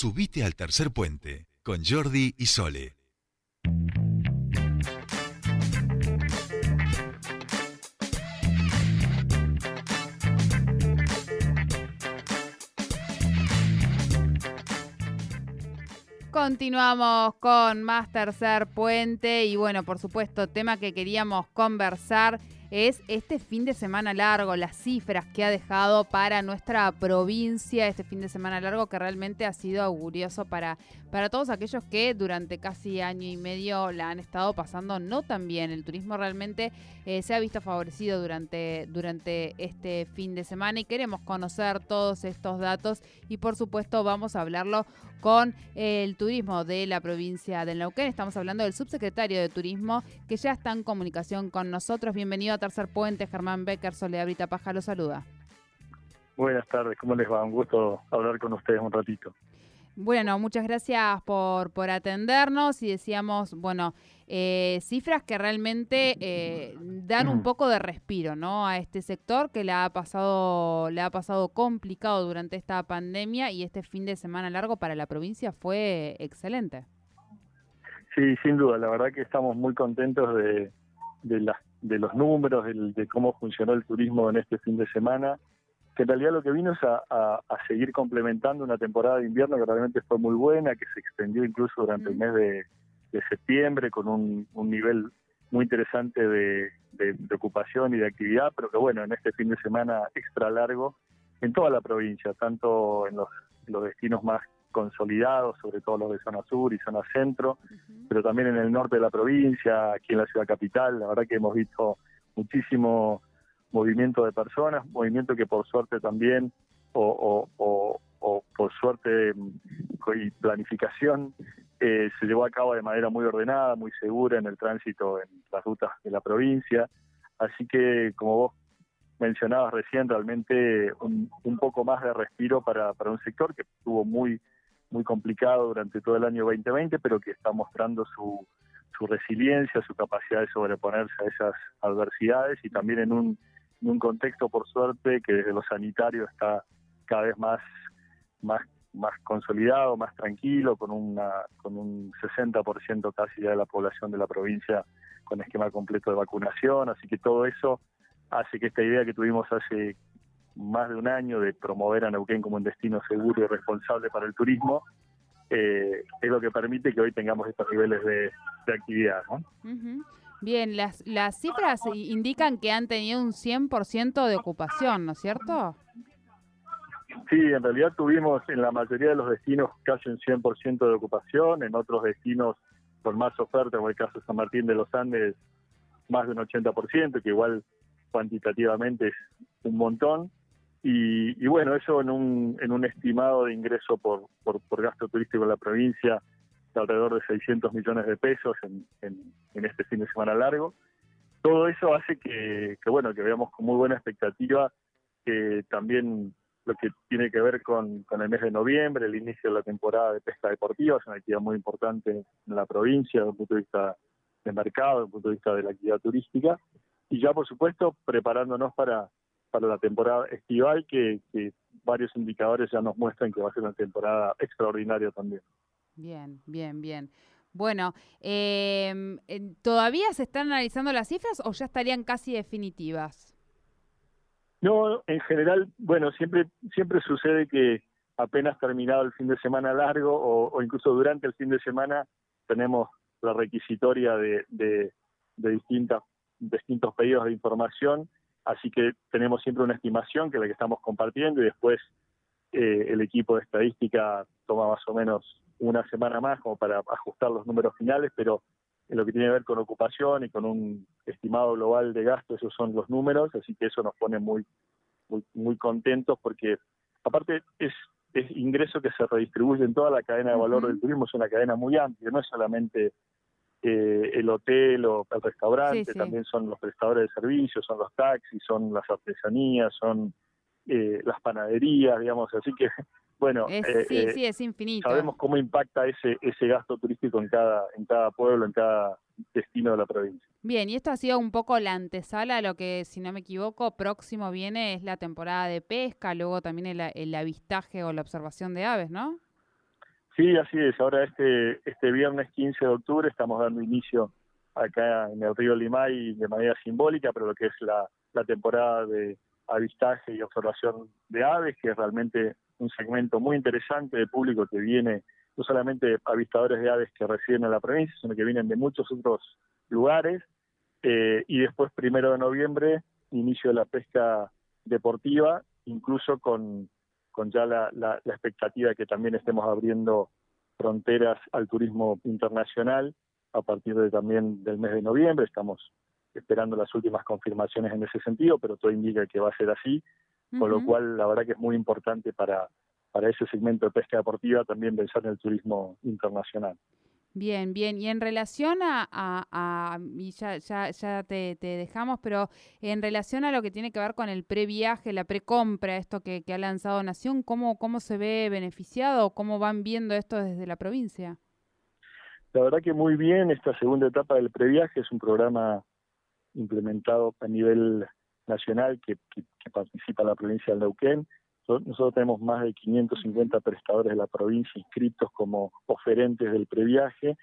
Subite al tercer puente con Jordi y Sole. Continuamos con más tercer puente y bueno, por supuesto, tema que queríamos conversar es este fin de semana largo, las cifras que ha dejado para nuestra provincia este fin de semana largo que realmente ha sido augurioso para, para todos aquellos que durante casi año y medio la han estado pasando no tan bien. El turismo realmente eh, se ha visto favorecido durante, durante este fin de semana y queremos conocer todos estos datos y por supuesto vamos a hablarlo con el turismo de la provincia de Neuquén. Estamos hablando del subsecretario de Turismo que ya está en comunicación con nosotros. Bienvenido a Tercer Puente, Germán Becker, Soledad Paja, lo saluda. Buenas tardes, ¿cómo les va? Un gusto hablar con ustedes un ratito. Bueno, muchas gracias por, por atendernos y decíamos, bueno, eh, cifras que realmente eh, dan un poco de respiro, ¿no? A este sector que le ha pasado, le ha pasado complicado durante esta pandemia y este fin de semana largo para la provincia fue excelente. Sí, sin duda, la verdad que estamos muy contentos de, de, de los números, de, cómo funcionó el turismo en este fin de semana que en realidad lo que vino es a, seguir complementando una temporada de invierno que realmente fue muy buena, que se extendió incluso durante el mes de, septiembre con un, nivel muy interesante de, ocupación y de actividad, pero que bueno, en este fin de semana extra largo, en toda la provincia, tanto en los, destinos más consolidados, sobre todo los de zona sur y zona centro, pero también en el norte de la provincia, aquí en la ciudad capital, la verdad que hemos visto muchísimo movimiento de personas, movimiento que por suerte también, o, por suerte mm, y planificación, eh, se llevó a cabo de manera muy ordenada, muy segura en el tránsito en las rutas de la provincia. Así que, como vos mencionabas recién, realmente un, poco más de respiro para, para un sector que estuvo muy, muy complicado durante todo el año 2020, pero que está mostrando su, su resiliencia, su capacidad de sobreponerse a esas adversidades y también en un en un contexto, por suerte, que desde lo sanitario está cada vez más, más, más consolidado, más tranquilo, con, una, con un 60% casi ya de la población de la provincia con esquema completo de vacunación, así que todo eso hace que esta idea que tuvimos hace más de un año de promover a Neuquén como un destino seguro y responsable para el turismo, eh, es lo que permite que hoy tengamos estos niveles de, actividad. ¿no? Bien, las, las cifras indican que han tenido un 100% de ocupación, ¿no es cierto? Sí, en realidad tuvimos en la mayoría de los destinos casi un 100% de ocupación, en otros destinos con más oferta, como el caso de San Martín de los Andes, más de un 80%, que igual cuantitativamente es un montón. Y, bueno, eso en un, en un estimado de ingreso por, por, por gasto turístico en la provincia alrededor de 600 millones de pesos en, este fin de semana largo. Todo eso hace que, bueno, que veamos con muy buena expectativa que también lo que tiene que ver con, el mes de noviembre, el inicio de la temporada de pesca deportiva, es una actividad muy importante en la provincia desde el punto de vista de mercado, desde el punto de vista de la actividad turística, y ya por supuesto preparándonos para, para la temporada estival, que varios indicadores ya nos muestran que va a ser una temporada extraordinaria también. Bien, bien, bien. Bueno, em, ¿todavía se están analizando las cifras o ya estarían casi definitivas? No, en general, bueno, siempre siempre sucede que apenas terminado el fin de semana largo o, incluso durante el fin de semana tenemos la requisitoria de, de, distintas, distintos pedidos de información, así que tenemos siempre una estimación que es la que estamos compartiendo y después eh, el equipo de estadística toma más o menos una semana más como para ajustar los números finales, pero en lo que tiene que ver con ocupación y con un estimado global de gasto, esos son los números, así que eso nos pone muy muy, muy contentos porque aparte es, es ingreso que se redistribuye en toda la cadena de valor del turismo, es una cadena muy amplia, no es solamente eh, el hotel o el restaurante, también son los prestadores de servicios, son los taxis, son las artesanías, son eh, las panaderías, digamos, así que bueno, eh, sí, eh, sí, es infinito. Sabemos cómo impacta ese ese gasto turístico en cada en cada pueblo, en cada destino de la provincia. Bien, y esto ha sido un poco la antesala a lo que, si no me equivoco, próximo viene es la temporada de pesca, luego también el, el avistaje o la observación de aves, ¿no? Sí, así es. Ahora este, este viernes 15 de octubre estamos dando inicio acá en el río Limay de manera simbólica, pero lo que es la, la temporada de avistaje y observación de aves, que es realmente un segmento muy interesante de público que viene no solamente avistadores de aves que residen en la provincia, sino que vienen de muchos otros lugares. Eh, y después, primero de noviembre, inicio de la pesca deportiva, incluso con, con ya la, la, la expectativa de que también estemos abriendo fronteras al turismo internacional a partir de también del mes de noviembre. Estamos esperando las últimas confirmaciones en ese sentido, pero todo indica que va a ser así, con lo cual la verdad que es muy importante para, para ese segmento de pesca deportiva también pensar en el turismo internacional. Bien, bien. Y en relación a, a, y ya, ya, ya te, te, dejamos, pero en relación a lo que tiene que ver con el previaje, la precompra, esto que, que ha lanzado Nación, ¿cómo, ¿cómo se ve beneficiado? ¿Cómo van viendo esto desde la provincia? La verdad que muy bien, esta segunda etapa del previaje es un programa implementado a nivel nacional que, que, que participa la provincia de Neuquén. Nosotros tenemos más de 550 prestadores de la provincia inscritos como oferentes del previaje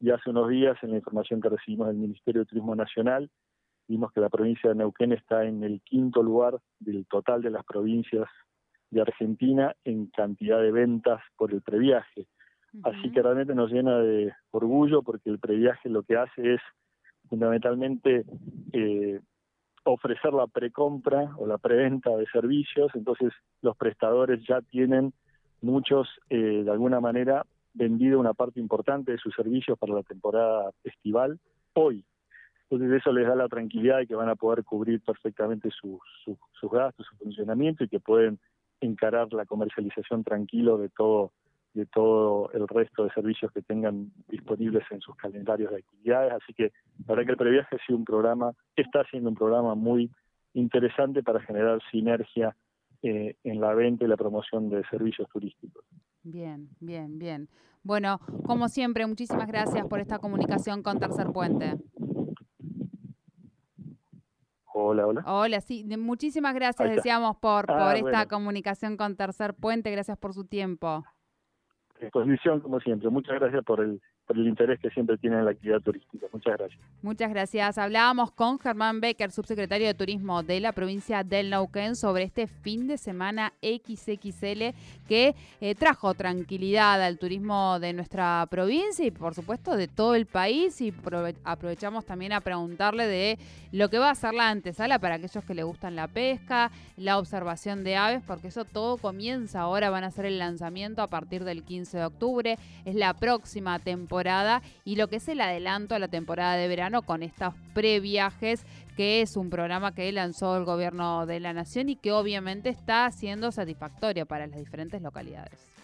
y hace unos días en la información que recibimos del Ministerio de Turismo Nacional vimos que la provincia de Neuquén está en el quinto lugar del total de las provincias de Argentina en cantidad de ventas por el previaje. Uh -huh. Así que realmente nos llena de orgullo porque el previaje lo que hace es fundamentalmente eh, ofrecer la precompra o la preventa de servicios, entonces los prestadores ya tienen muchos, eh, de alguna manera, vendido una parte importante de sus servicios para la temporada estival hoy. Entonces eso les da la tranquilidad de que van a poder cubrir perfectamente sus, gastos, su funcionamiento y que pueden encarar la comercialización tranquilo de todo de todo el resto de servicios que tengan disponibles en sus calendarios de actividades. Así que la verdad que el previaje ha sido un programa, está siendo un programa muy interesante para generar sinergia eh, en la venta y la promoción de servicios turísticos. Bien, bien, bien. Bueno, como siempre, muchísimas gracias por esta comunicación con Tercer Puente. Hola, hola. Hola, sí, muchísimas gracias, decíamos, por, ah, por esta bueno. comunicación con Tercer Puente. Gracias por su tiempo exposición como siempre. Muchas gracias por el, por el interés que siempre tiene en la actividad turística. Muchas gracias. Muchas gracias. Hablábamos con Germán Becker, subsecretario de Turismo de la provincia del Neuquén, sobre este fin de semana XXL que eh, trajo tranquilidad al turismo de nuestra provincia y, por supuesto, de todo el país. Y aprovechamos también a preguntarle de lo que va a ser la antesala para aquellos que le gustan la pesca, la observación de aves, porque eso todo comienza ahora. Van a hacer el lanzamiento a partir del 15 de octubre. Es la próxima y lo que es el adelanto a la temporada de verano con estos previajes que es un programa que lanzó el gobierno de la nación y que obviamente está siendo satisfactorio para las diferentes localidades.